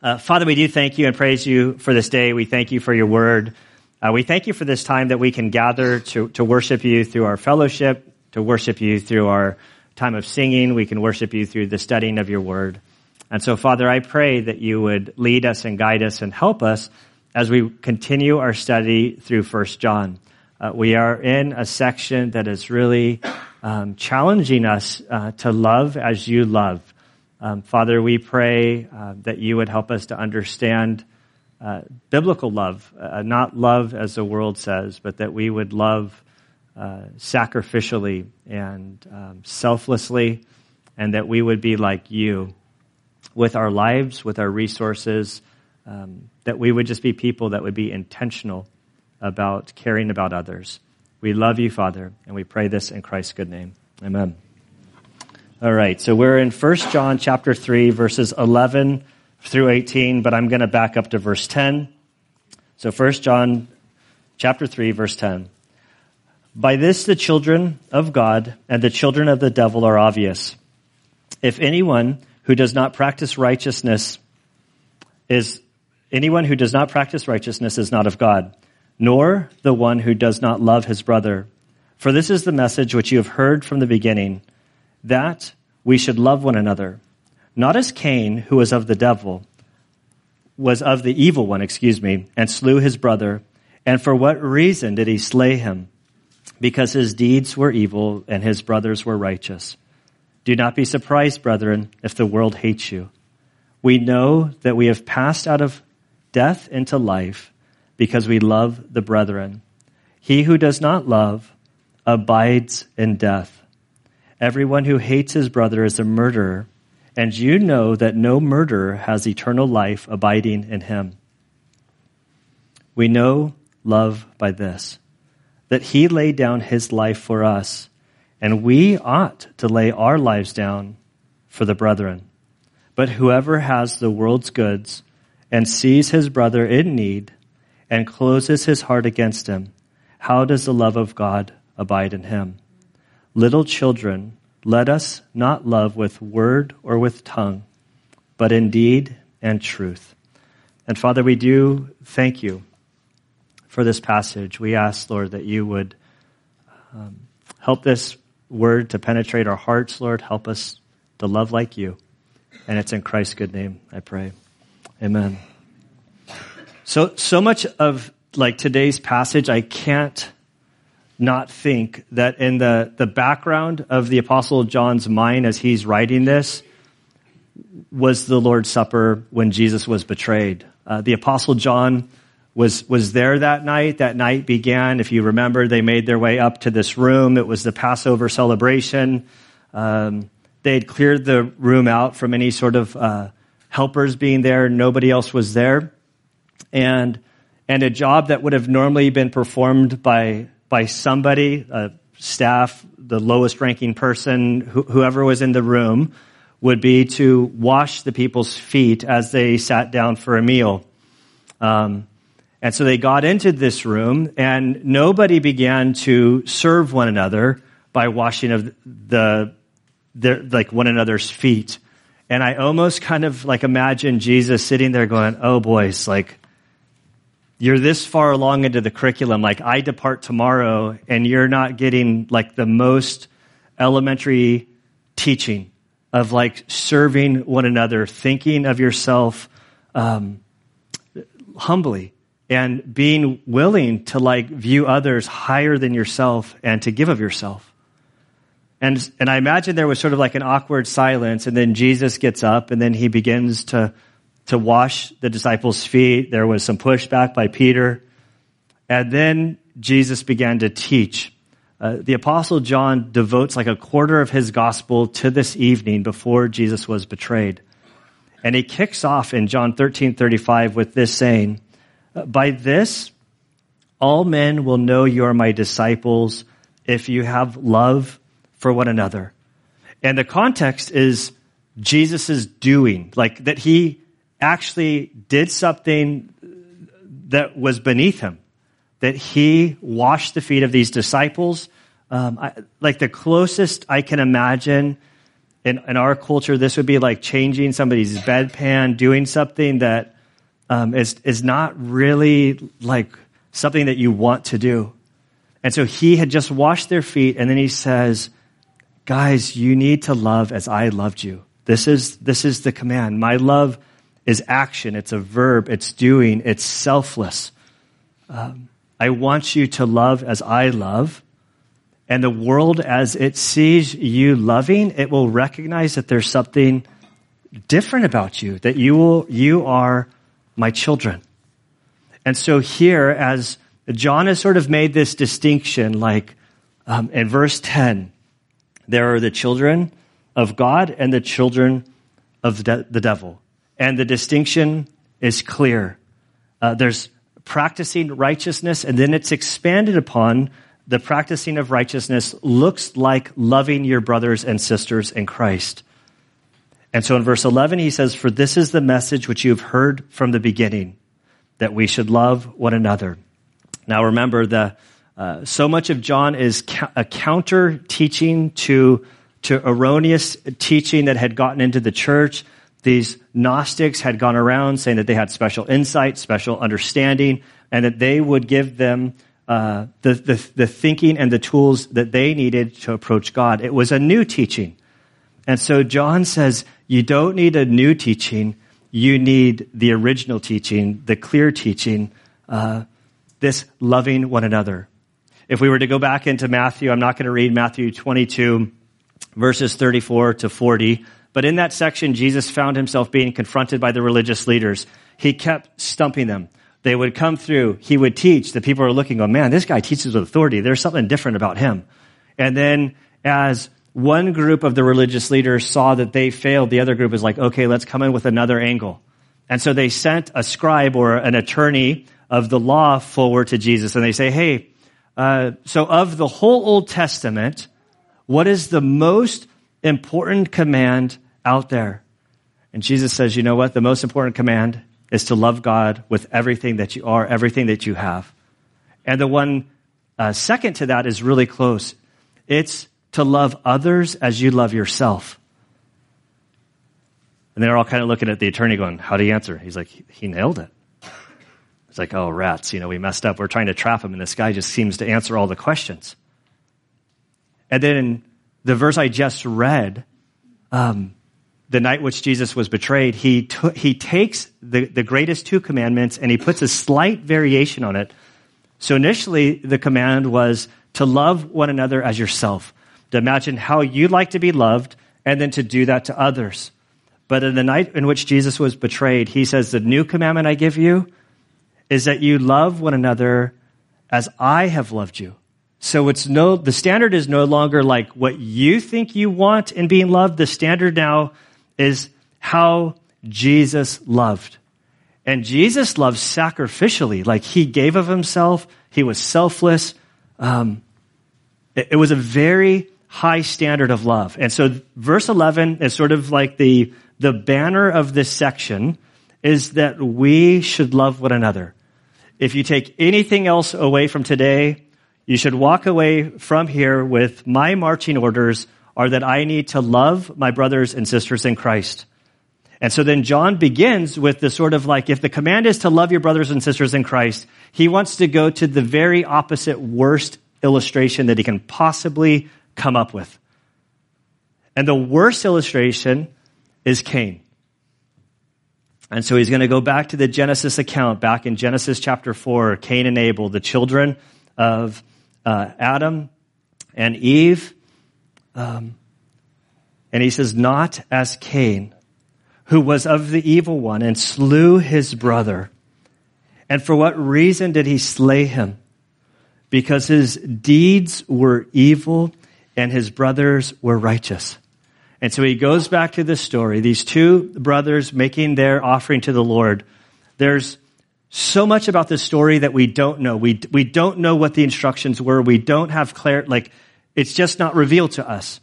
Uh, Father, we do thank you and praise you for this day. We thank you for your word. Uh, we thank you for this time that we can gather to, to worship you through our fellowship, to worship you through our time of singing. We can worship you through the studying of your word. And so, Father, I pray that you would lead us and guide us and help us as we continue our study through First John. Uh, we are in a section that is really um, challenging us uh, to love as you love. Um, Father, we pray uh, that you would help us to understand uh, biblical love, uh, not love as the world says, but that we would love uh, sacrificially and um, selflessly, and that we would be like you with our lives, with our resources, um, that we would just be people that would be intentional about caring about others. We love you, Father, and we pray this in Christ's good name. Amen. All right, so we're in 1 John chapter 3, verses 11 through 18, but I'm going to back up to verse 10. So 1 John chapter 3, verse 10. By this the children of God and the children of the devil are obvious. If anyone who does not practice righteousness is anyone who does not practice righteousness is not of God, nor the one who does not love his brother. For this is the message which you have heard from the beginning that we should love one another, not as Cain, who was of the devil, was of the evil one, excuse me, and slew his brother. And for what reason did he slay him? Because his deeds were evil and his brothers were righteous. Do not be surprised, brethren, if the world hates you. We know that we have passed out of death into life because we love the brethren. He who does not love abides in death. Everyone who hates his brother is a murderer, and you know that no murderer has eternal life abiding in him. We know love by this, that he laid down his life for us, and we ought to lay our lives down for the brethren. But whoever has the world's goods and sees his brother in need and closes his heart against him, how does the love of God abide in him? Little children, let us not love with word or with tongue, but in deed and truth. And Father, we do thank you for this passage. We ask, Lord, that you would um, help this word to penetrate our hearts, Lord. Help us to love like you. And it's in Christ's good name, I pray. Amen. So, so much of like today's passage, I can't not think that in the, the background of the Apostle John's mind as he's writing this was the Lord's Supper when Jesus was betrayed. Uh, the Apostle John was, was there that night. That night began, if you remember, they made their way up to this room. It was the Passover celebration. Um, they had cleared the room out from any sort of uh, helpers being there. Nobody else was there. And, and a job that would have normally been performed by by somebody, staff, the lowest ranking person, wh- whoever was in the room, would be to wash the people's feet as they sat down for a meal. Um, and so they got into this room, and nobody began to serve one another by washing of the, their, like one another's feet. And I almost kind of like imagine Jesus sitting there going, "Oh boys, like you're this far along into the curriculum, like I depart tomorrow, and you're not getting like the most elementary teaching of like serving one another, thinking of yourself um, humbly, and being willing to like view others higher than yourself and to give of yourself. And, and I imagine there was sort of like an awkward silence, and then Jesus gets up, and then he begins to to wash the disciples' feet. There was some pushback by Peter. And then Jesus began to teach. Uh, the apostle John devotes like a quarter of his gospel to this evening before Jesus was betrayed. And he kicks off in John 13, 35 with this saying, by this, all men will know you are my disciples if you have love for one another. And the context is Jesus' doing, like that he actually did something that was beneath him, that he washed the feet of these disciples. Um, I, like the closest I can imagine in, in our culture, this would be like changing somebody's bedpan, doing something that um, is is not really like something that you want to do. And so he had just washed their feet, and then he says, Guys, you need to love as I loved you. This is, this is the command. My love is action, it's a verb, it's doing, it's selfless. Um, I want you to love as I love. And the world, as it sees you loving, it will recognize that there's something different about you, that you, will, you are my children. And so here, as John has sort of made this distinction, like um, in verse 10, there are the children of God and the children of the, the devil. And the distinction is clear. Uh, there's practicing righteousness, and then it's expanded upon the practicing of righteousness looks like loving your brothers and sisters in Christ. And so in verse 11, he says, For this is the message which you have heard from the beginning, that we should love one another. Now remember, the, uh, so much of John is ca- a counter teaching to, to erroneous teaching that had gotten into the church. These Gnostics had gone around saying that they had special insight, special understanding, and that they would give them uh, the, the, the thinking and the tools that they needed to approach God. It was a new teaching. And so John says, you don't need a new teaching. You need the original teaching, the clear teaching, uh, this loving one another. If we were to go back into Matthew, I'm not going to read Matthew 22, verses 34 to 40, but in that section, Jesus found himself being confronted by the religious leaders. He kept stumping them. They would come through. He would teach. The people are looking, going, man, this guy teaches with authority. There's something different about him. And then as one group of the religious leaders saw that they failed, the other group was like, okay, let's come in with another angle. And so they sent a scribe or an attorney of the law forward to Jesus and they say, hey, uh, so of the whole Old Testament, what is the most important command out there? And Jesus says, you know what? The most important command is to love God with everything that you are, everything that you have. And the one uh, second to that is really close. It's to love others as you love yourself. And they're all kind of looking at the attorney going, how do you answer? He's like, he nailed it. It's like, oh, rats, you know, we messed up. We're trying to trap him, and this guy just seems to answer all the questions. And then the verse I just read, um, the night which Jesus was betrayed, he, t- he takes the, the greatest two commandments and he puts a slight variation on it. So initially, the command was to love one another as yourself, to imagine how you'd like to be loved, and then to do that to others. But in the night in which Jesus was betrayed, he says, The new commandment I give you is that you love one another as I have loved you. So it's no, the standard is no longer like what you think you want in being loved. The standard now is how Jesus loved. And Jesus loved sacrificially, like he gave of himself. He was selfless. Um, it, it was a very high standard of love. And so verse 11 is sort of like the, the banner of this section is that we should love one another. If you take anything else away from today, you should walk away from here with my marching orders are that I need to love my brothers and sisters in Christ. And so then John begins with the sort of like, if the command is to love your brothers and sisters in Christ, he wants to go to the very opposite worst illustration that he can possibly come up with. And the worst illustration is Cain. And so he's going to go back to the Genesis account, back in Genesis chapter 4, Cain and Abel, the children of uh, Adam and Eve. Um, and he says, Not as Cain, who was of the evil one and slew his brother. And for what reason did he slay him? Because his deeds were evil and his brothers were righteous. And so he goes back to this story, these two brothers making their offering to the Lord. There's so much about this story that we don't know. We, we don't know what the instructions were. We don't have clarity. Like, it's just not revealed to us.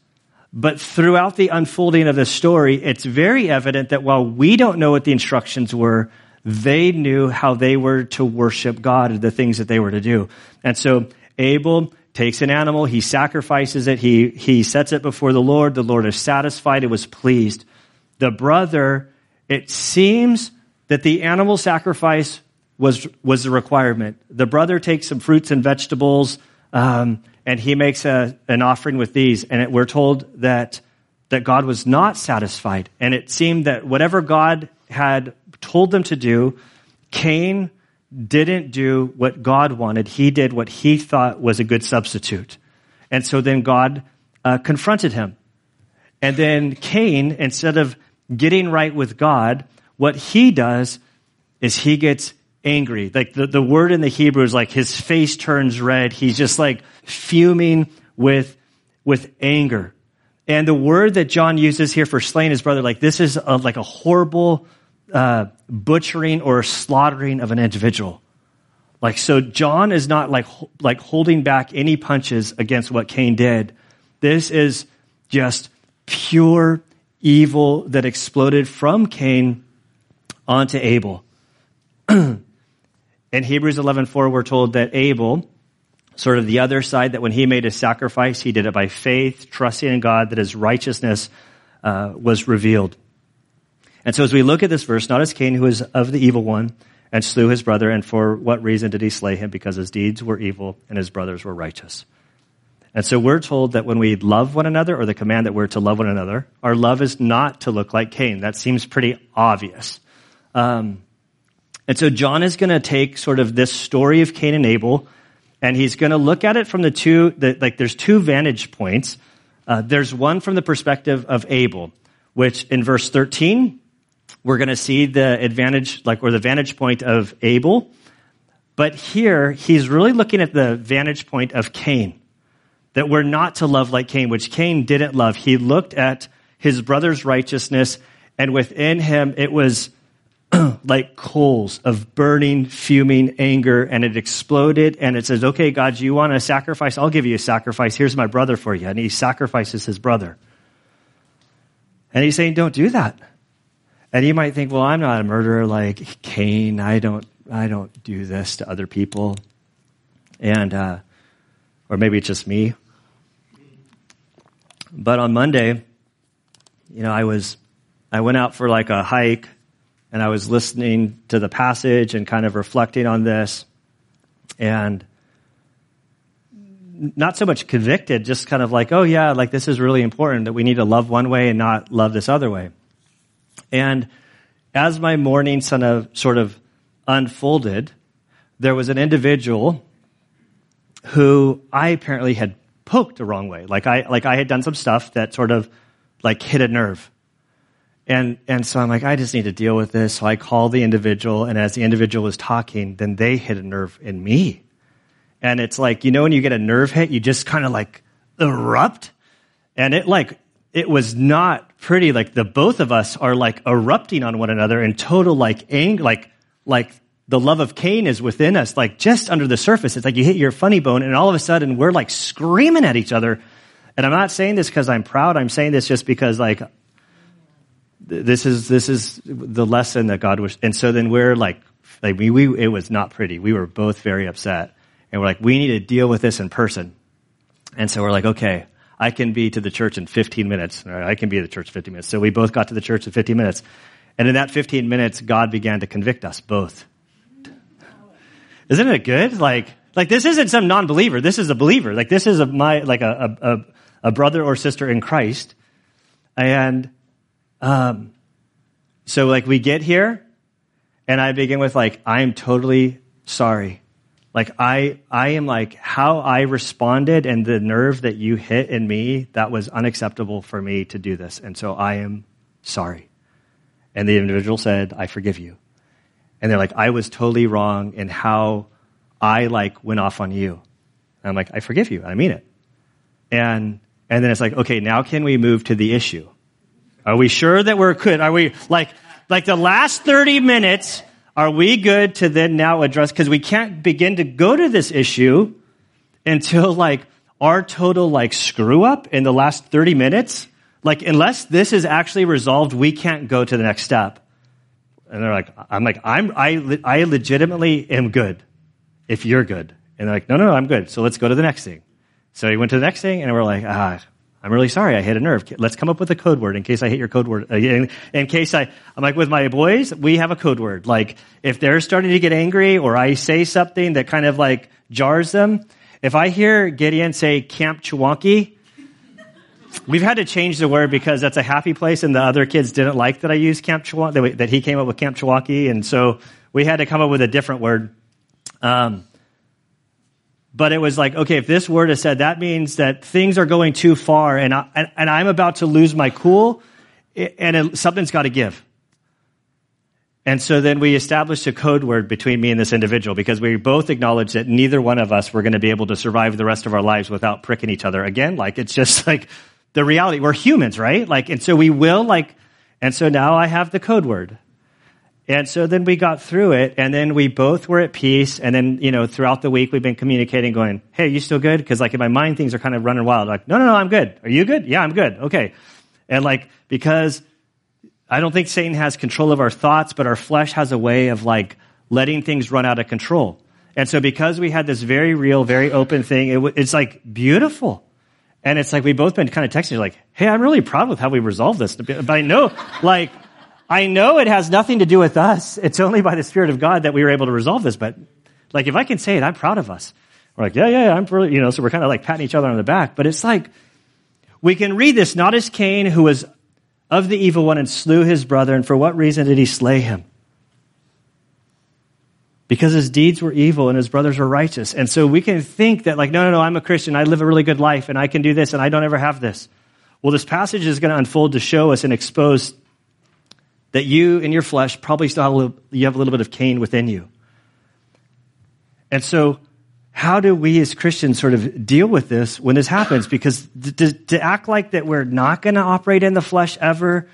But throughout the unfolding of the story, it's very evident that while we don't know what the instructions were, they knew how they were to worship God and the things that they were to do. And so Abel takes an animal, he sacrifices it, he, he sets it before the Lord. The Lord is satisfied, it was pleased. The brother, it seems that the animal sacrifice was, was the requirement. The brother takes some fruits and vegetables, um, and he makes a, an offering with these. And it, we're told that, that God was not satisfied. And it seemed that whatever God had told them to do, Cain didn't do what God wanted. He did what he thought was a good substitute. And so then God uh, confronted him. And then Cain, instead of getting right with God, what he does is he gets angry. Like the, the word in the Hebrew is like his face turns red. He's just like fuming with, with anger. And the word that John uses here for slaying his brother, like this is a, like a horrible uh, butchering or slaughtering of an individual. Like so, John is not like like holding back any punches against what Cain did. This is just pure evil that exploded from Cain onto Abel. in Hebrews 11:4 we're told that Abel sort of the other side that when he made his sacrifice he did it by faith trusting in God that his righteousness uh, was revealed. And so as we look at this verse, not as Cain, who was of the evil one and slew his brother, and for what reason did he slay him? Because his deeds were evil and his brothers were righteous. And so we're told that when we love one another, or the command that we're to love one another, our love is not to look like Cain. That seems pretty obvious. Um, and so John is going to take sort of this story of Cain and Abel, and he's going to look at it from the two, the, like there's two vantage points. Uh, there's one from the perspective of Abel, which in verse 13, we're going to see the advantage, like, or the vantage point of Abel. But here, he's really looking at the vantage point of Cain. That we're not to love like Cain, which Cain didn't love. He looked at his brother's righteousness, and within him, it was like coals of burning, fuming anger, and it exploded. And it says, Okay, God, you want a sacrifice? I'll give you a sacrifice. Here's my brother for you. And he sacrifices his brother. And he's saying, Don't do that. And you might think, well, I'm not a murderer like Cain. I don't, I don't do this to other people. And, uh, or maybe it's just me. But on Monday, you know, I was, I went out for like a hike and I was listening to the passage and kind of reflecting on this and not so much convicted, just kind of like, oh yeah, like this is really important that we need to love one way and not love this other way. And as my morning sort of, uh, sort of unfolded, there was an individual who I apparently had poked the wrong way. Like I, like I had done some stuff that sort of like hit a nerve. And, and so I'm like, I just need to deal with this. So I call the individual, and as the individual is talking, then they hit a nerve in me. And it's like, you know, when you get a nerve hit, you just kind of like erupt. And it like it was not pretty. Like the both of us are like erupting on one another in total like anger, like, like the love of Cain is within us, like just under the surface. It's like you hit your funny bone and all of a sudden we're like screaming at each other. And I'm not saying this because I'm proud. I'm saying this just because like, this is, this is the lesson that God was, and so then we're like, like we, we, it was not pretty. We were both very upset and we're like, we need to deal with this in person. And so we're like, okay, I can be to the church in 15 minutes. I can be at the church in 15 minutes. So we both got to the church in 15 minutes. And in that 15 minutes, God began to convict us both. Isn't it good? Like, like this isn't some non-believer. This is a believer. Like this is a, my, like a, a, a brother or sister in Christ. And, um, so like we get here and I begin with like, I'm totally sorry. Like I, I am like how I responded and the nerve that you hit in me, that was unacceptable for me to do this. And so I am sorry. And the individual said, I forgive you. And they're like, I was totally wrong in how I like went off on you. And I'm like, I forgive you. I mean it. And, and then it's like, okay, now can we move to the issue? Are we sure that we're good? Are we like, like the last 30 minutes, are we good to then now address, because we can't begin to go to this issue until like our total like screw up in the last 30 minutes. Like, unless this is actually resolved, we can't go to the next step. And they're like, I'm like, I'm, I, I legitimately am good if you're good. And they're like, no, no, no, I'm good. So let's go to the next thing. So he went to the next thing, and we're like, ah, I'm really sorry, I hit a nerve. Let's come up with a code word in case I hit your code word. Uh, in, in case I, I'm like with my boys, we have a code word. Like if they're starting to get angry or I say something that kind of like jars them, if I hear Gideon say Camp Chewonki, we've had to change the word because that's a happy place and the other kids didn't like that I used Camp Chewonki, that he came up with Camp Chewonki. And so we had to come up with a different word. Um, but it was like, okay, if this word is said, that means that things are going too far and, I, and, and I'm about to lose my cool and it, something's got to give. And so then we established a code word between me and this individual because we both acknowledged that neither one of us were going to be able to survive the rest of our lives without pricking each other. Again, like it's just like the reality. We're humans, right? Like, and so we will like, and so now I have the code word. And so then we got through it, and then we both were at peace. And then, you know, throughout the week, we've been communicating, going, Hey, are you still good? Because, like, in my mind, things are kind of running wild. Like, no, no, no, I'm good. Are you good? Yeah, I'm good. Okay. And, like, because I don't think Satan has control of our thoughts, but our flesh has a way of, like, letting things run out of control. And so, because we had this very real, very open thing, it, it's like beautiful. And it's like we've both been kind of texting, like, Hey, I'm really proud with how we resolved this. But I know, like, I know it has nothing to do with us. It's only by the Spirit of God that we were able to resolve this. But like, if I can say it, I'm proud of us. We're like, yeah, yeah, I'm really, you know, so we're kind of like patting each other on the back. But it's like, we can read this not as Cain, who was of the evil one and slew his brother. And for what reason did he slay him? Because his deeds were evil and his brothers were righteous. And so we can think that, like, no, no, no, I'm a Christian. I live a really good life and I can do this and I don't ever have this. Well, this passage is going to unfold to show us and expose that you in your flesh probably still have a little, you have a little bit of Cain within you. And so, how do we as Christians sort of deal with this when this happens? Because to, to act like that we're not going to operate in the flesh ever,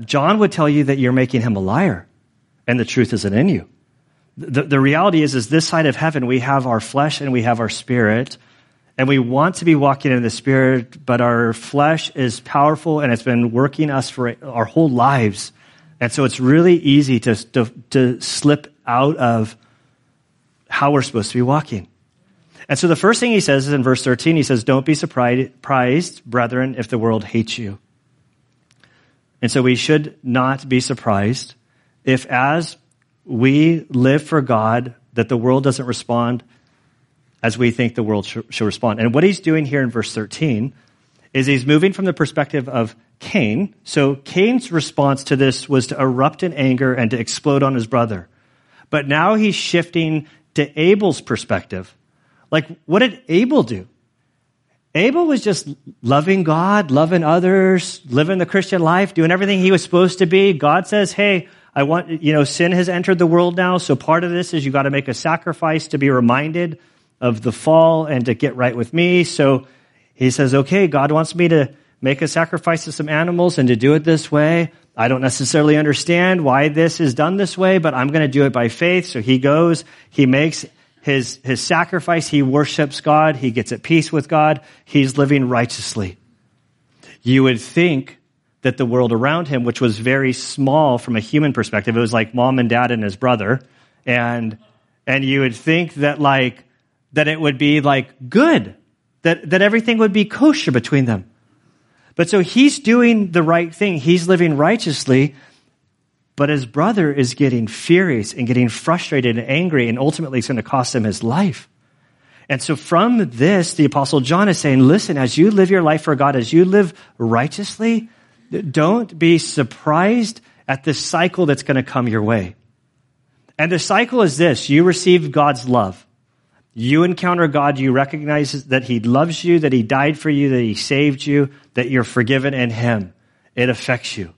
John would tell you that you're making him a liar and the truth isn't in you. The, the reality is, is this side of heaven, we have our flesh and we have our spirit and we want to be walking in the Spirit, but our flesh is powerful and it's been working us for our whole lives. And so it's really easy to, to, to slip out of how we're supposed to be walking. And so the first thing he says is in verse 13, he says, Don't be surprised, brethren, if the world hates you. And so we should not be surprised if, as we live for God, that the world doesn't respond as we think the world should, respond. And what he's doing here in verse 13 is he's moving from the perspective of Cain. So Cain's response to this was to erupt in anger and to explode on his brother. But now he's shifting to Abel's perspective. Like, what did Abel do? Abel was just loving God, loving others, living the Christian life, doing everything he was supposed to be. God says, hey, I want, you know, sin has entered the world now, so part of this is you got to make a sacrifice to be reminded of the fall and to get right with me. So he says, okay, God wants me to make a sacrifice of some animals and to do it this way. I don't necessarily understand why this is done this way, but I'm going to do it by faith. So he goes, he makes his, his sacrifice. He worships God. He gets at peace with God. He's living righteously. You would think that the world around him, which was very small from a human perspective, it was like mom and dad and his brother. And, and you would think that like, that it would be like good, that, that everything would be kosher between them. But so he's doing the right thing. He's living righteously, but his brother is getting furious and getting frustrated and angry, and ultimately it's going to cost him his life. And so from this, the apostle John is saying, listen, as you live your life for God, as you live righteously, don't be surprised at the cycle that's going to come your way. And the cycle is this. You receive God's love. You encounter God, you recognize that He loves you, that He died for you, that He saved you, that you're forgiven in Him. It affects you.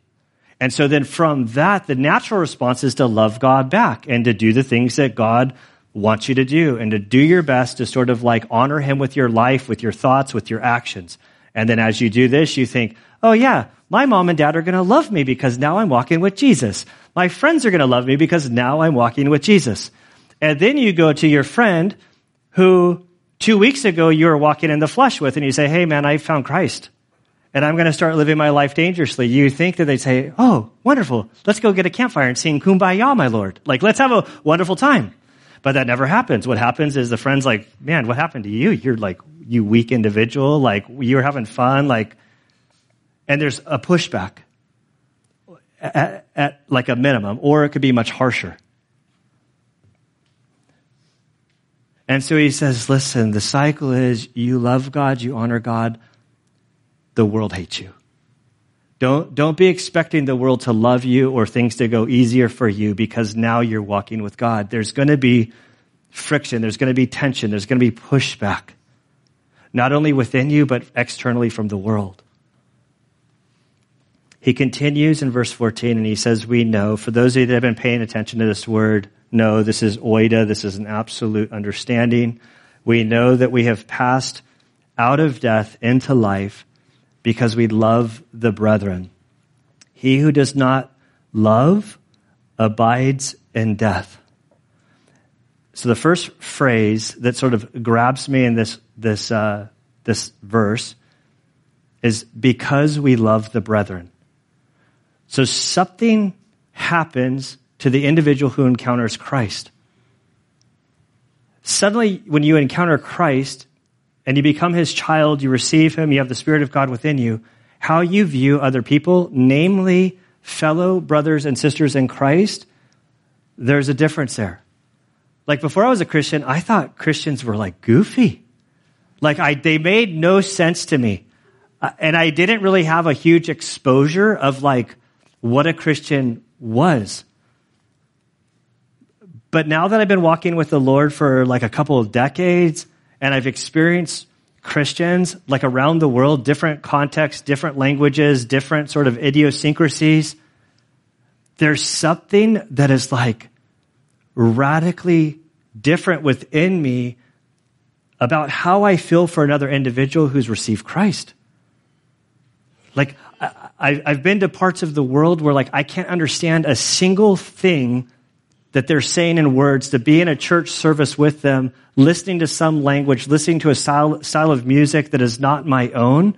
And so then from that, the natural response is to love God back and to do the things that God wants you to do and to do your best to sort of like honor Him with your life, with your thoughts, with your actions. And then as you do this, you think, oh yeah, my mom and dad are going to love me because now I'm walking with Jesus. My friends are going to love me because now I'm walking with Jesus. And then you go to your friend who two weeks ago you were walking in the flesh with and you say, Hey man, I found Christ and I'm going to start living my life dangerously. You think that they say, Oh, wonderful. Let's go get a campfire and sing Kumbaya, my Lord. Like, let's have a wonderful time. But that never happens. What happens is the friend's like, man, what happened to you? You're like, you weak individual. Like, you're having fun. Like, and there's a pushback at, at like a minimum, or it could be much harsher. And so he says, listen, the cycle is you love God, you honor God, the world hates you. Don't, don't be expecting the world to love you or things to go easier for you because now you're walking with God. There's going to be friction. There's going to be tension. There's going to be pushback. Not only within you, but externally from the world. He continues in verse 14 and he says, We know, for those of you that have been paying attention to this word, know this is oida, this is an absolute understanding. We know that we have passed out of death into life because we love the brethren. He who does not love abides in death. So the first phrase that sort of grabs me in this this uh, this verse is because we love the brethren. So something happens to the individual who encounters Christ. Suddenly, when you encounter Christ, and you become his child, you receive him, you have the Spirit of God within you, how you view other people, namely fellow brothers and sisters in Christ, there's a difference there. Like before I was a Christian, I thought Christians were like goofy. Like I, they made no sense to me. Uh, and I didn't really have a huge exposure of like what a Christian was. But now that I've been walking with the Lord for like a couple of decades, and I've experienced Christians like around the world, different contexts, different languages, different sort of idiosyncrasies. There's something that is like radically different within me about how I feel for another individual who's received Christ. Like, I, have been to parts of the world where like I can't understand a single thing that they're saying in words, to be in a church service with them, listening to some language, listening to a style, style of music that is not my own,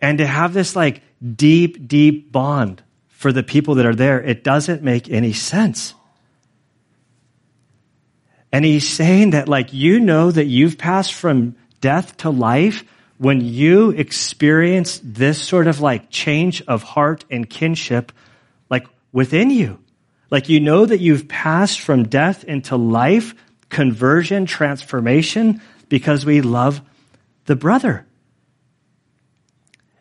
and to have this like deep, deep bond for the people that are there, it doesn't make any sense. And he's saying that like you know that you've passed from death to life when you experience this sort of like change of heart and kinship like within you. Like you know that you've passed from death into life, conversion, transformation, because we love the brother.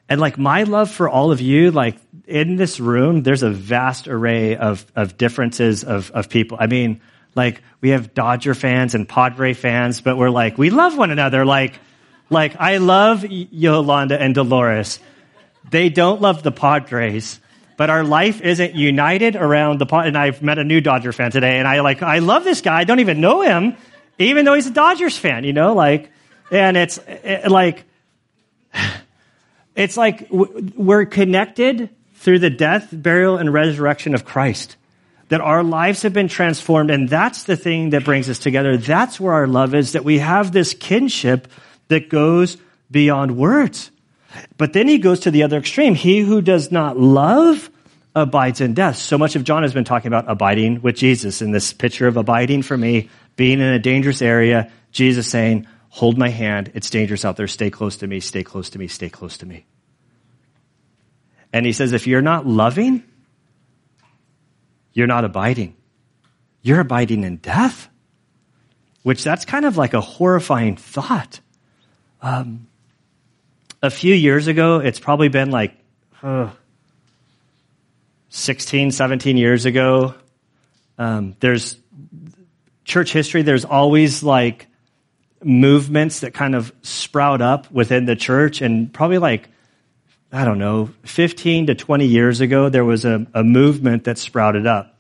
And like my love for all of you, like in this room, there's a vast array of, of differences of, of people. I mean, like we have Dodger fans and Padre fans, but we're like, we love one another. Like, like I love Yolanda and Dolores. They don't love the Padres but our life isn't united around the and I've met a new Dodger fan today and I like I love this guy. I don't even know him even though he's a Dodgers fan you know like and it's it, like it's like we're connected through the death burial and resurrection of Christ. That our lives have been transformed and that's the thing that brings us together. That's where our love is that we have this kinship that goes beyond words but then he goes to the other extreme. He who does not love abides in death. So much of John has been talking about abiding with Jesus in this picture of abiding for me, being in a dangerous area, Jesus saying, hold my hand. It's dangerous out there. Stay close to me. Stay close to me. Stay close to me. And he says, if you're not loving, you're not abiding. You're abiding in death, which that's kind of like a horrifying thought. Um, a few years ago, it's probably been like uh, 16, 17 years ago. Um, there's church history, there's always like movements that kind of sprout up within the church. And probably like, I don't know, 15 to 20 years ago, there was a, a movement that sprouted up.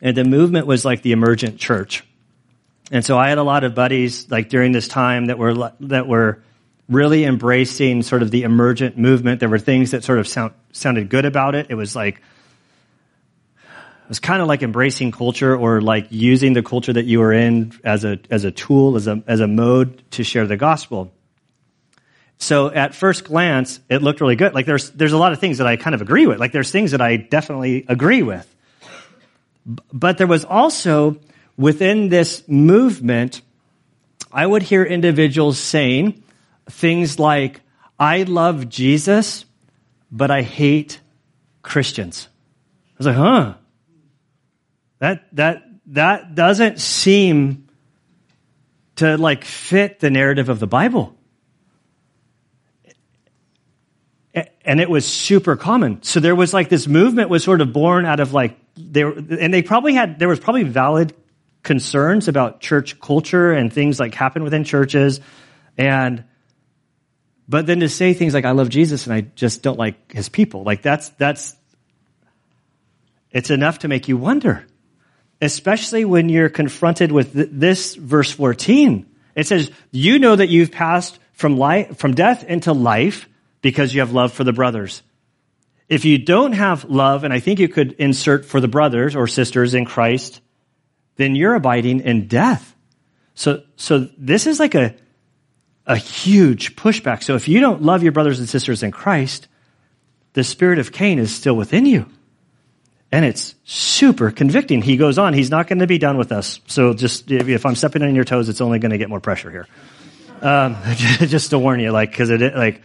And the movement was like the emergent church. And so I had a lot of buddies like during this time that were that were really embracing sort of the emergent movement. There were things that sort of sound, sounded good about it. It was like it was kind of like embracing culture or like using the culture that you were in as a as a tool as a as a mode to share the gospel. So at first glance, it looked really good. Like there's there's a lot of things that I kind of agree with. Like there's things that I definitely agree with. But there was also within this movement, I would hear individuals saying things like, I love Jesus, but I hate Christians. I was like, huh. That, that, that doesn't seem to like fit the narrative of the Bible. And it was super common. So there was like this movement was sort of born out of like, there, and they probably had, there was probably valid concerns about church culture and things like happen within churches. And, but then to say things like, I love Jesus and I just don't like his people, like that's, that's, it's enough to make you wonder. Especially when you're confronted with th- this verse 14. It says, you know that you've passed from life, from death into life because you have love for the brothers. If you don't have love, and I think you could insert for the brothers or sisters in Christ, then you're abiding in death. So, so this is like a, a huge pushback. So if you don't love your brothers and sisters in Christ, the spirit of Cain is still within you. And it's super convicting. He goes on, he's not going to be done with us. So just, if I'm stepping on your toes, it's only going to get more pressure here. Um, just to warn you, like, cause it, like,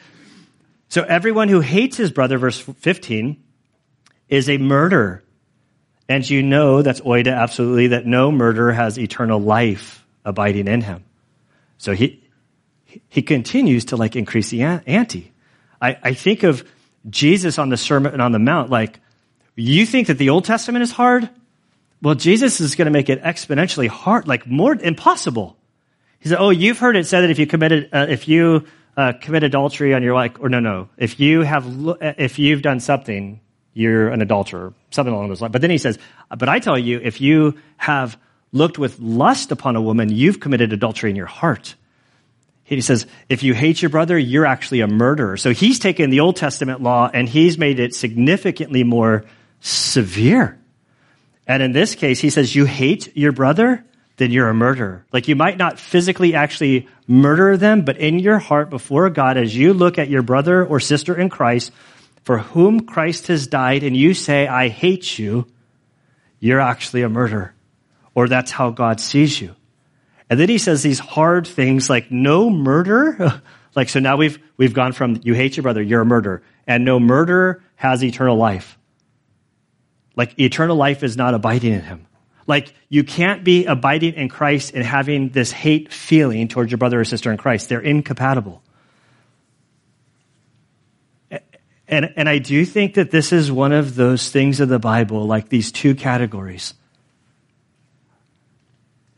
so everyone who hates his brother, verse 15, is a murderer. And you know, that's oida absolutely, that no murderer has eternal life abiding in him. So he, he continues to like increase the ante. I, I think of Jesus on the Sermon on the Mount, like, you think that the Old Testament is hard? Well, Jesus is going to make it exponentially hard, like more impossible. He said, "Oh, you've heard it said that if you committed, uh, if you uh, commit adultery on your like, or no, no, if you have, if you've done something, you're an adulterer, something along those lines. But then he says, but I tell you, if you have looked with lust upon a woman, you've committed adultery in your heart. He says, if you hate your brother, you're actually a murderer. So he's taken the Old Testament law and he's made it significantly more severe. And in this case, he says, you hate your brother, then you're a murderer. Like you might not physically actually murder them, but in your heart before God, as you look at your brother or sister in Christ, for whom Christ has died, and you say, I hate you, you're actually a murderer. Or that's how God sees you. And then he says these hard things like no murder. like, so now we've, we've gone from you hate your brother, you're a murderer, and no murderer has eternal life. Like, eternal life is not abiding in him. Like, you can't be abiding in Christ and having this hate feeling towards your brother or sister in Christ. They're incompatible. And, and I do think that this is one of those things of the Bible, like these two categories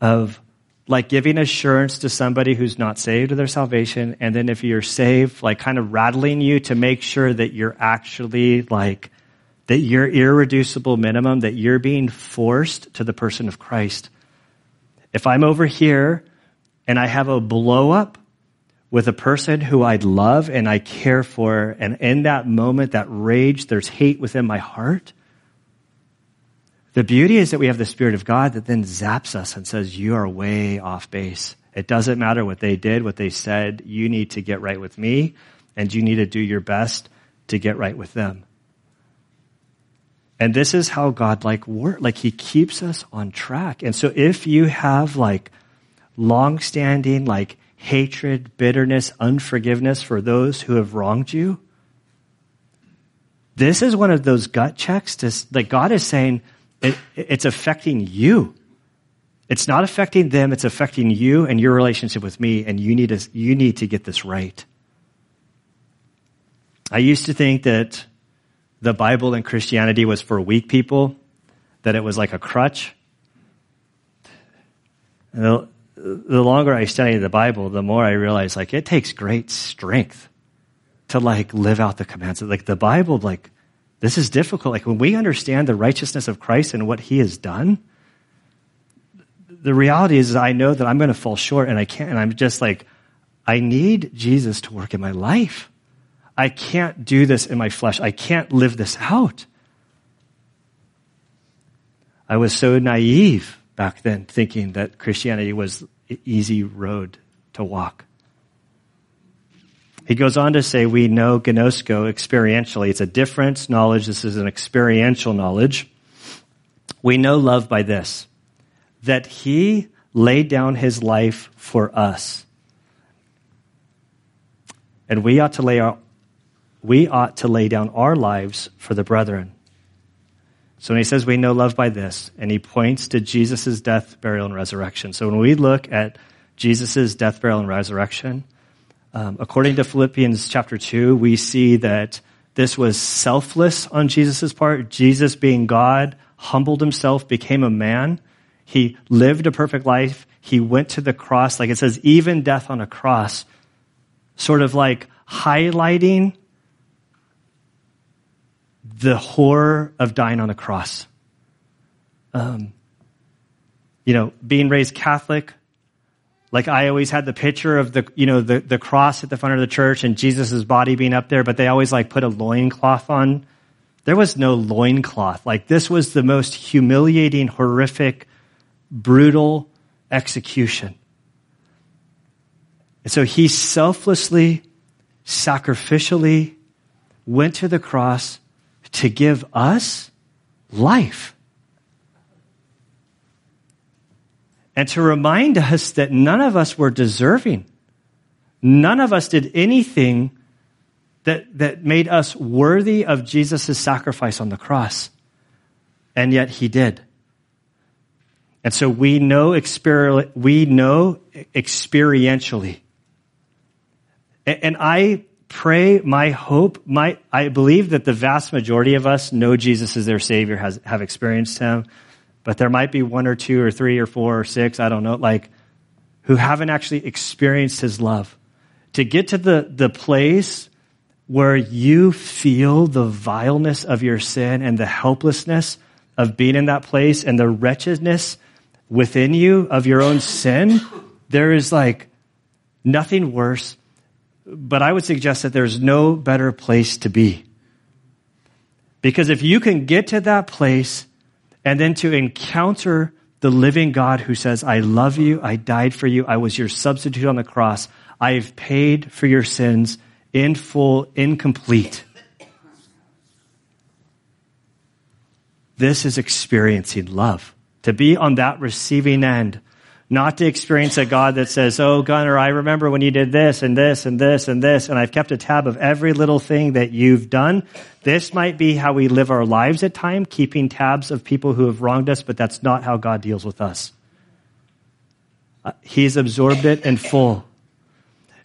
of like giving assurance to somebody who's not saved of their salvation. And then if you're saved, like kind of rattling you to make sure that you're actually like, that you're irreducible minimum, that you're being forced to the person of Christ. If I'm over here and I have a blow up with a person who I love and I care for, and in that moment, that rage, there's hate within my heart. The beauty is that we have the Spirit of God that then zaps us and says, You are way off base. It doesn't matter what they did, what they said. You need to get right with me, and you need to do your best to get right with them. And this is how God like work, like he keeps us on track. And so if you have like long-standing like hatred, bitterness, unforgiveness for those who have wronged you, this is one of those gut checks to like God is saying it, it's affecting you. It's not affecting them, it's affecting you and your relationship with me, and you need to, you need to get this right. I used to think that the Bible and Christianity was for weak people, that it was like a crutch. The longer I study the Bible, the more I realize like it takes great strength to like live out the commands. Like the Bible, like this is difficult. Like when we understand the righteousness of Christ and what he has done, the reality is, is I know that I'm going to fall short and I can't, and I'm just like, I need Jesus to work in my life. I can't do this in my flesh. I can't live this out. I was so naive back then thinking that Christianity was an easy road to walk. He goes on to say, we know gnosko experientially. It's a different knowledge. This is an experiential knowledge. We know love by this that he laid down his life for us. And we ought to lay our, we ought to lay down our lives for the brethren. So when he says we know love by this, and he points to Jesus' death, burial, and resurrection. So when we look at Jesus' death, burial, and resurrection, um, according to Philippians chapter 2, we see that this was selfless on Jesus' part. Jesus, being God, humbled himself, became a man. He lived a perfect life. He went to the cross, like it says, even death on a cross, sort of like highlighting the horror of dying on the cross. Um, you know, being raised Catholic, like I always had the picture of the, you know, the, the cross at the front of the church and Jesus' body being up there, but they always like put a loincloth on. There was no loincloth. Like this was the most humiliating, horrific, brutal execution. And so he selflessly, sacrificially went to the cross to give us life. And to remind us that none of us were deserving. None of us did anything that, that made us worthy of Jesus' sacrifice on the cross. And yet he did. And so we know, exper- we know experientially. And, and I pray, my hope, my, I believe that the vast majority of us know Jesus as their Savior, has, have experienced Him, but there might be one or two or three or four or six, I don't know, like, who haven't actually experienced His love. To get to the, the place where you feel the vileness of your sin and the helplessness of being in that place and the wretchedness within you of your own sin, there is like nothing worse but I would suggest that there's no better place to be. Because if you can get to that place and then to encounter the living God who says, I love you, I died for you, I was your substitute on the cross, I've paid for your sins in full, incomplete. This is experiencing love. To be on that receiving end not to experience a God that says, Oh, Gunner, I remember when you did this and this and this and this, and I've kept a tab of every little thing that you've done. This might be how we live our lives at time, keeping tabs of people who have wronged us, but that's not how God deals with us. Uh, he's absorbed it in full.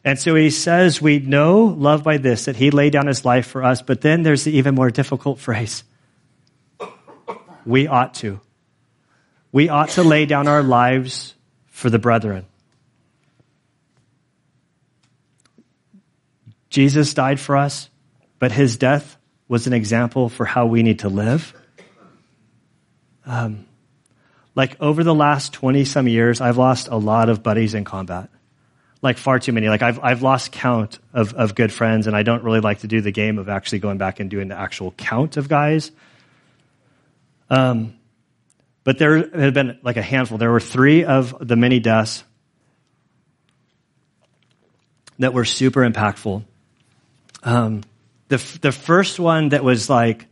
And so he says, we know love by this, that he laid down his life for us, but then there's the even more difficult phrase. We ought to. We ought to lay down our lives for the brethren. Jesus died for us, but his death was an example for how we need to live. Um, like over the last 20 some years, I've lost a lot of buddies in combat. Like far too many. Like I've, I've lost count of, of good friends, and I don't really like to do the game of actually going back and doing the actual count of guys. Um, but there had been like a handful. There were three of the many deaths that were super impactful. Um, the, the first one that was like,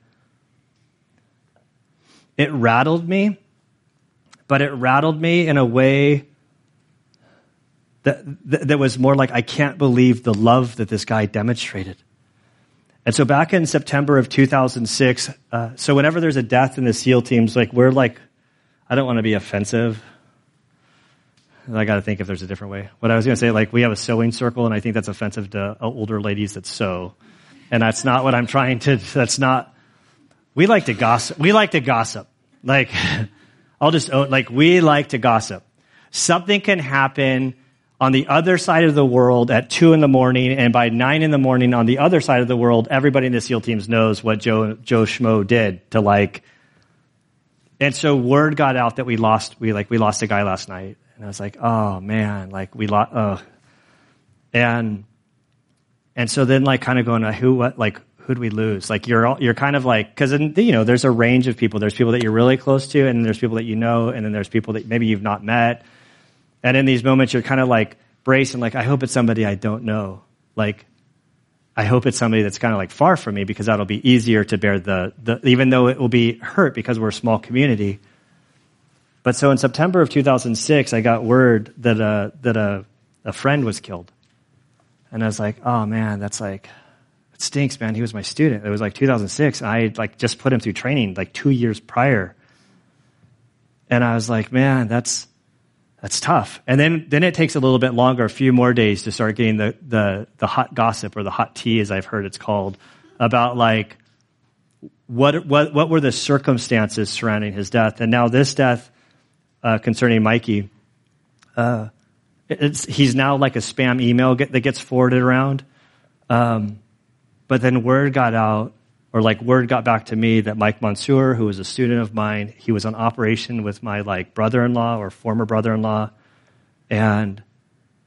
it rattled me, but it rattled me in a way that, that, that was more like, I can't believe the love that this guy demonstrated. And so back in September of 2006, uh, so whenever there's a death in the SEAL teams, like we're like I don't want to be offensive. I got to think if there's a different way. What I was going to say, like, we have a sewing circle, and I think that's offensive to uh, older ladies that sew. And that's not what I'm trying to, that's not, we like to gossip. We like to gossip. Like, I'll just like, we like to gossip. Something can happen on the other side of the world at two in the morning, and by nine in the morning on the other side of the world, everybody in the SEAL teams knows what Joe, Joe Schmo did to like and so word got out that we lost, we like, we lost a guy last night. And I was like, oh man, like we lost, oh. And, and so then like kind of going, who, what, like, who'd we lose? Like you're, you're kind of like, cause you know, there's a range of people. There's people that you're really close to and there's people that you know and then there's people that maybe you've not met. And in these moments, you're kind of like bracing, like, I hope it's somebody I don't know. Like, I hope it's somebody that's kind of like far from me because that'll be easier to bear the, the even though it will be hurt because we're a small community. But so in September of 2006, I got word that a, that a, a friend was killed. And I was like, oh man, that's like, it stinks, man. He was my student. It was like 2006. And I like just put him through training like two years prior. And I was like, man, that's, that's tough. And then, then it takes a little bit longer, a few more days to start getting the, the, the hot gossip or the hot tea, as I've heard it's called, about like, what, what, what were the circumstances surrounding his death? And now this death uh, concerning Mikey, uh, he's now like a spam email get, that gets forwarded around. Um, but then word got out, or like word got back to me that Mike Monsoor, who was a student of mine, he was on operation with my like brother-in-law or former brother-in-law, and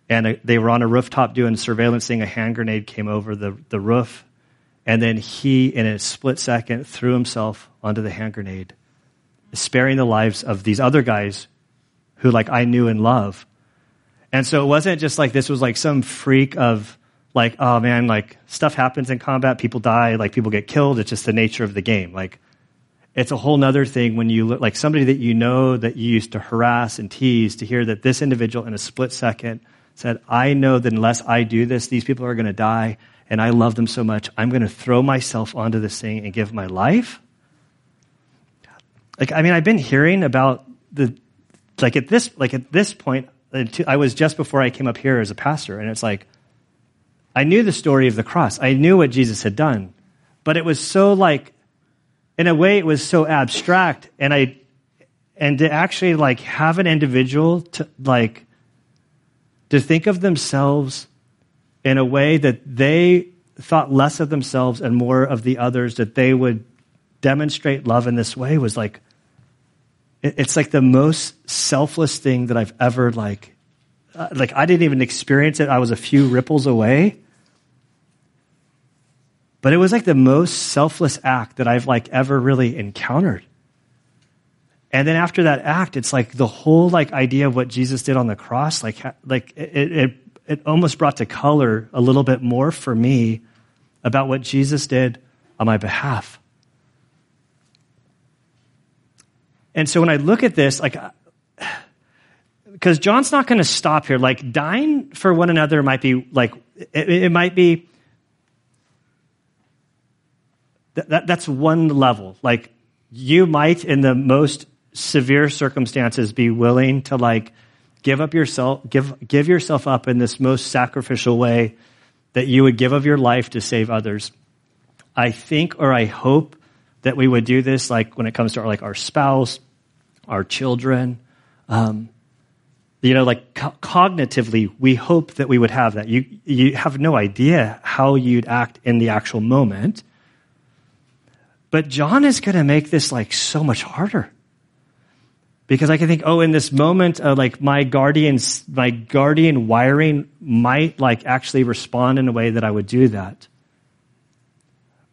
and they were on a rooftop doing surveillance. Seeing a hand grenade came over the the roof, and then he, in a split second, threw himself onto the hand grenade, sparing the lives of these other guys who like I knew and love. And so it wasn't just like this was like some freak of like, oh man, like stuff happens in combat, people die, like people get killed. It's just the nature of the game. Like it's a whole nother thing when you look like somebody that you know that you used to harass and tease to hear that this individual in a split second said, I know that unless I do this, these people are going to die and I love them so much, I'm going to throw myself onto this thing and give my life. Like, I mean, I've been hearing about the, like at this, like at this point, I was just before I came up here as a pastor, and it's like, I knew the story of the cross. I knew what Jesus had done. But it was so like, in a way, it was so abstract. And I, and to actually like have an individual to like, to think of themselves in a way that they thought less of themselves and more of the others, that they would demonstrate love in this way was like, it's like the most selfless thing that I've ever like, uh, like I didn't even experience it. I was a few ripples away but it was like the most selfless act that I've like ever really encountered. And then after that act, it's like the whole like idea of what Jesus did on the cross, like, like it, it, it almost brought to color a little bit more for me about what Jesus did on my behalf. And so when I look at this, like, because John's not going to stop here. Like, dying for one another might be like, it, it might be that, that, that's one level. Like you might, in the most severe circumstances, be willing to like give up yourself, give, give yourself up in this most sacrificial way that you would give of your life to save others. I think or I hope that we would do this like when it comes to our, like our spouse, our children. Um, you know, like co- cognitively, we hope that we would have that. You, you have no idea how you'd act in the actual moment. But John is going to make this like so much harder. Because I can think, oh, in this moment, uh, like my guardian, my guardian wiring might like actually respond in a way that I would do that.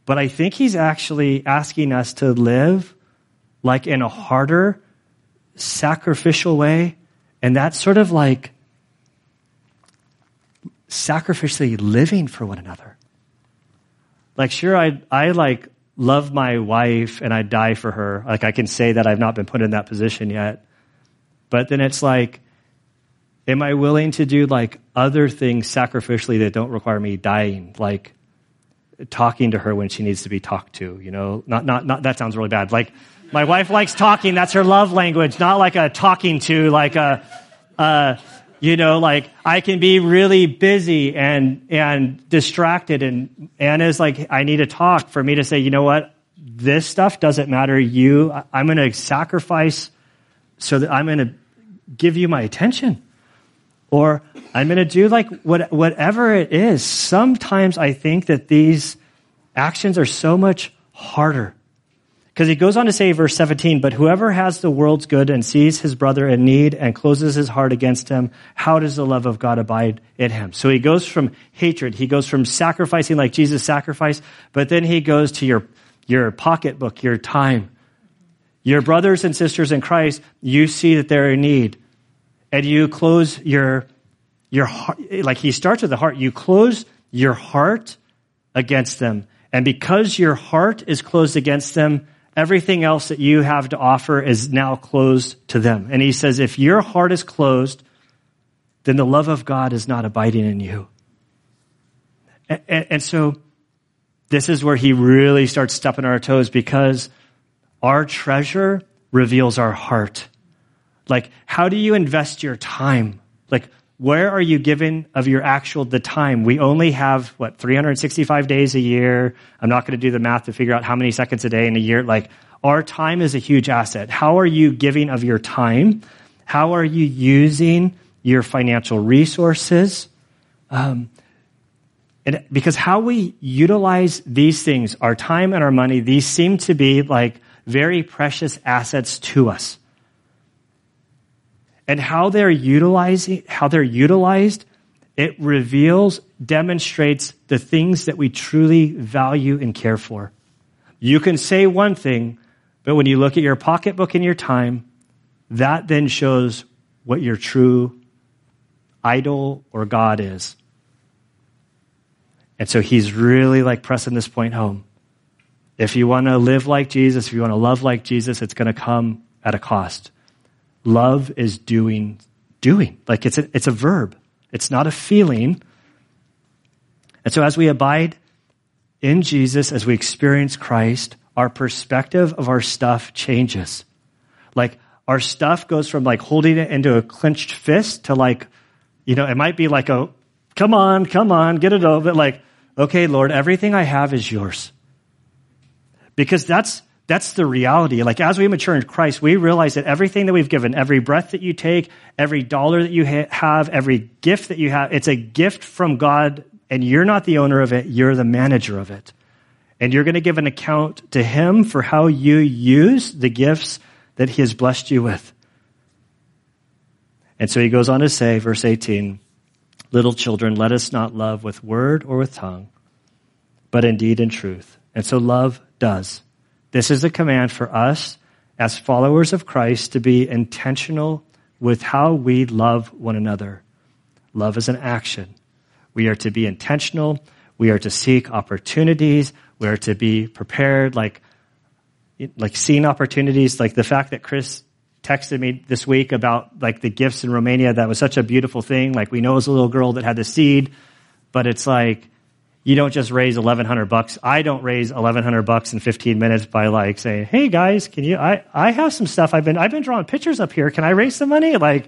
But I think he's actually asking us to live like in a harder, sacrificial way. And that's sort of like sacrificially living for one another. Like, sure, I, I like love my wife and I die for her. Like I can say that I've not been put in that position yet. But then it's like, am I willing to do like other things sacrificially that don't require me dying? Like talking to her when she needs to be talked to, you know? Not, not, not, that sounds really bad. Like, my wife likes talking. That's her love language, not like a talking to, like a, uh, you know, like I can be really busy and, and distracted. And Anna's like, I need to talk for me to say, you know what? This stuff doesn't matter. You, I'm going to sacrifice so that I'm going to give you my attention. Or I'm going to do like what, whatever it is. Sometimes I think that these actions are so much harder because he goes on to say, verse 17, but whoever has the world's good and sees his brother in need and closes his heart against him, how does the love of God abide in him? So he goes from hatred, he goes from sacrificing like Jesus sacrificed, but then he goes to your, your pocketbook, your time. Your brothers and sisters in Christ, you see that they're in need. And you close your, your heart, like he starts with the heart, you close your heart against them. And because your heart is closed against them, everything else that you have to offer is now closed to them. And he says, if your heart is closed, then the love of God is not abiding in you. And, and, so this is where he really starts stepping on our toes because our treasure reveals our heart. Like, how do you invest your time? Like, where are you giving of your actual the time? We only have what 365 days a year. I'm not going to do the math to figure out how many seconds a day in a year. Like our time is a huge asset. How are you giving of your time? How are you using your financial resources? Um, and because how we utilize these things, our time and our money, these seem to be like very precious assets to us and how they're utilizing, how they're utilized, it reveals, demonstrates the things that we truly value and care for. You can say one thing, but when you look at your pocketbook and your time, that then shows what your true idol or God is. And so he's really like pressing this point home. If you want to live like Jesus, if you want to love like Jesus, it's going to come at a cost. Love is doing, doing. Like it's a, it's a verb. It's not a feeling. And so as we abide in Jesus, as we experience Christ, our perspective of our stuff changes. Like our stuff goes from like holding it into a clenched fist to like, you know, it might be like a, come on, come on, get it over. Like, okay, Lord, everything I have is yours. Because that's, that's the reality. Like as we mature in Christ, we realize that everything that we've given, every breath that you take, every dollar that you ha- have, every gift that you have, it's a gift from God and you're not the owner of it, you're the manager of it. And you're going to give an account to him for how you use the gifts that he has blessed you with. And so he goes on to say, verse 18, little children, let us not love with word or with tongue, but indeed in truth. And so love does. This is a command for us as followers of Christ to be intentional with how we love one another. Love is an action. We are to be intentional. We are to seek opportunities. We are to be prepared, like, like seeing opportunities, like the fact that Chris texted me this week about like the gifts in Romania. That was such a beautiful thing. Like we know it was a little girl that had the seed, but it's like, you don't just raise 1100 bucks. I don't raise 1100 bucks in 15 minutes by like saying, "Hey guys, can you I I have some stuff I've been I've been drawing pictures up here. Can I raise some money?" Like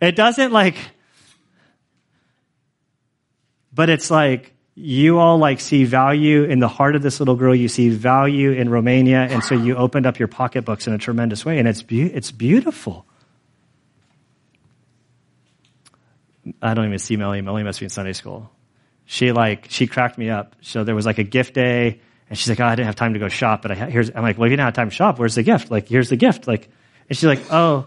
it doesn't like but it's like you all like see value in the heart of this little girl. You see value in Romania, and so you opened up your pocketbooks in a tremendous way, and it's be- it's beautiful. I don't even see Melly. Melly must be in Sunday school she like she cracked me up. So there was like a gift day, and she's like, "Oh, I didn't have time to go shop, but I here's." I'm like, "Well, if you didn't have time to shop, where's the gift? Like, here's the gift." Like, and she's like, "Oh,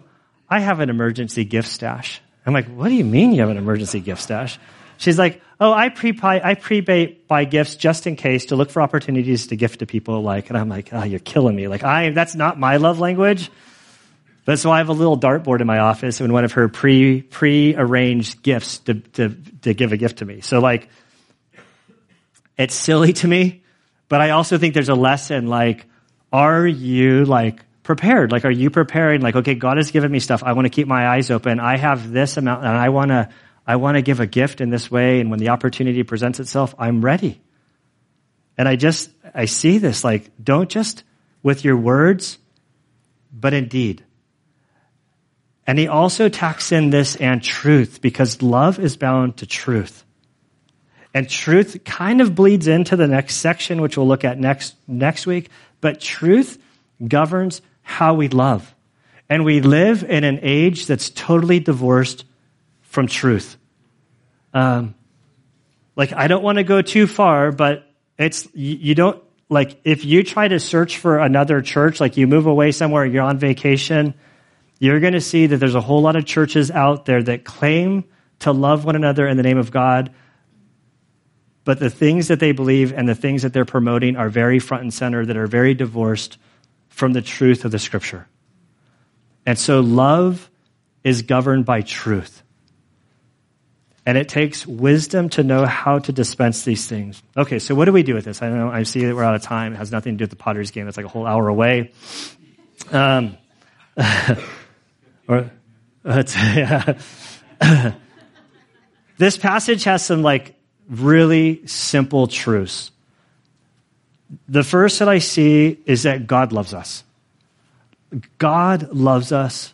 I have an emergency gift stash." I'm like, "What do you mean you have an emergency gift stash?" She's like, "Oh, I pre I pre buy gifts just in case to look for opportunities to gift to people." Like, and I'm like, "Oh, you're killing me!" Like, I that's not my love language. But so I have a little dartboard in my office and one of her pre pre arranged gifts to, to to give a gift to me. So like it's silly to me, but I also think there's a lesson like, are you like prepared? Like, are you preparing? Like, okay, God has given me stuff. I want to keep my eyes open. I have this amount and I want to, I want to give a gift in this way. And when the opportunity presents itself, I'm ready. And I just, I see this like, don't just with your words, but indeed. And he also tacks in this and truth because love is bound to truth. And truth kind of bleeds into the next section, which we'll look at next, next week. But truth governs how we love. And we live in an age that's totally divorced from truth. Um, like, I don't want to go too far, but it's, you, you don't, like, if you try to search for another church, like you move away somewhere, you're on vacation, you're going to see that there's a whole lot of churches out there that claim to love one another in the name of God, but the things that they believe and the things that they're promoting are very front and center, that are very divorced from the truth of the scripture. And so love is governed by truth. And it takes wisdom to know how to dispense these things. Okay, so what do we do with this? I know I see that we're out of time. It has nothing to do with the Potter's game. It's like a whole hour away. Um, or, yeah. this passage has some like really simple truths. The first that I see is that God loves us. God loves us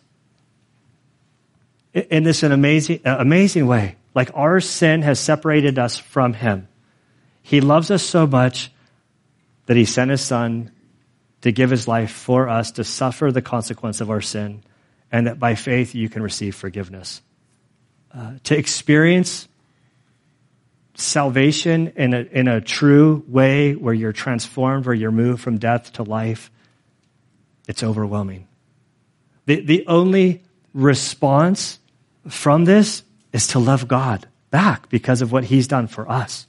in this an amazing, amazing way. Like our sin has separated us from Him. He loves us so much that He sent His Son to give His life for us to suffer the consequence of our sin, and that by faith you can receive forgiveness. Uh, to experience salvation in a, in a true way where you're transformed, where you're moved from death to life, it's overwhelming. The, the only response from this is to love God back because of what He's done for us.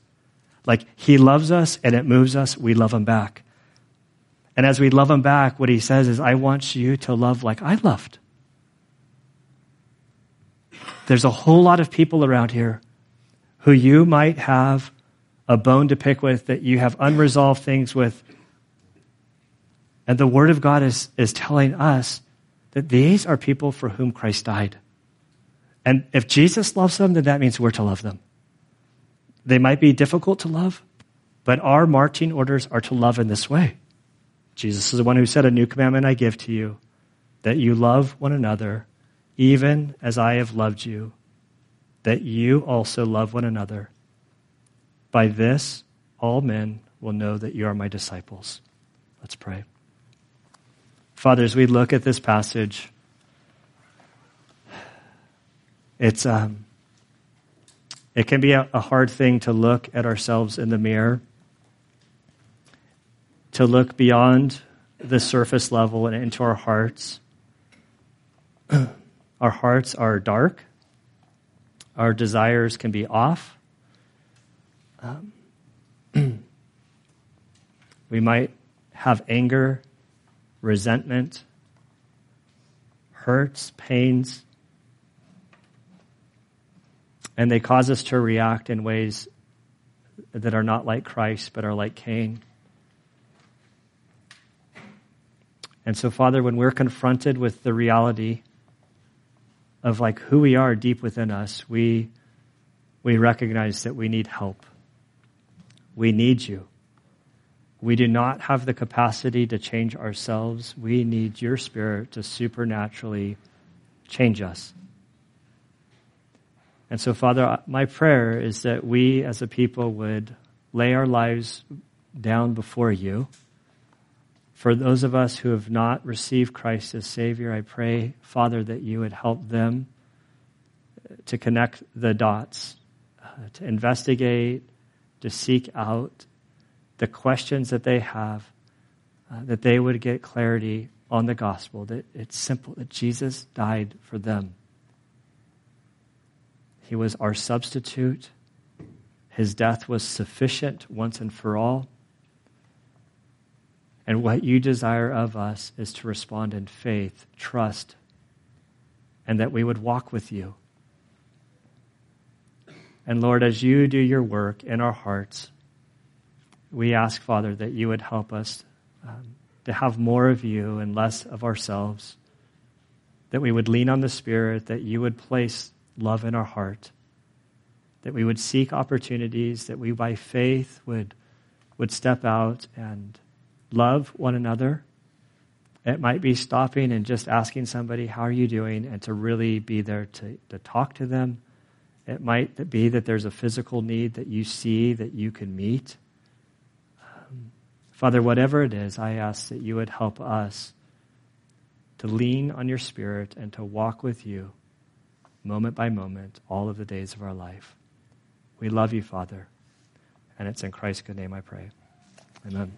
Like He loves us and it moves us, we love Him back. And as we love Him back, what He says is, I want you to love like I loved. There's a whole lot of people around here who you might have a bone to pick with, that you have unresolved things with. And the Word of God is, is telling us that these are people for whom Christ died. And if Jesus loves them, then that means we're to love them. They might be difficult to love, but our marching orders are to love in this way. Jesus is the one who said, A new commandment I give to you, that you love one another, even as I have loved you, that you also love one another. By this, all men will know that you are my disciples. Let's pray. Father, as we look at this passage, it's um, it can be a, a hard thing to look at ourselves in the mirror, to look beyond the surface level and into our hearts. our hearts are dark. Our desires can be off. Um, we might have anger, resentment, hurts, pains, and they cause us to react in ways that are not like Christ, but are like Cain. And so, Father, when we're confronted with the reality of like who we are deep within us, we, we recognize that we need help. We need you. We do not have the capacity to change ourselves. We need your spirit to supernaturally change us. And so, Father, my prayer is that we as a people would lay our lives down before you. For those of us who have not received Christ as Savior, I pray, Father, that you would help them to connect the dots, uh, to investigate, to seek out the questions that they have, uh, that they would get clarity on the gospel, that it's simple, that Jesus died for them he was our substitute. His death was sufficient once and for all. And what you desire of us is to respond in faith, trust, and that we would walk with you. And Lord, as you do your work in our hearts, we ask, Father, that you would help us um, to have more of you and less of ourselves, that we would lean on the Spirit, that you would place love in our heart, that we would seek opportunities, that we by faith would, would step out and love one another. It might be stopping and just asking somebody, How are you doing? and to really be there to, to talk to them. It might be that there's a physical need that you see that you can meet. Um, Father, whatever it is, I ask that you would help us to lean on your Spirit and to walk with you moment by moment, all of the days of our life. We love you, Father. And it's in Christ's good name I pray. Amen.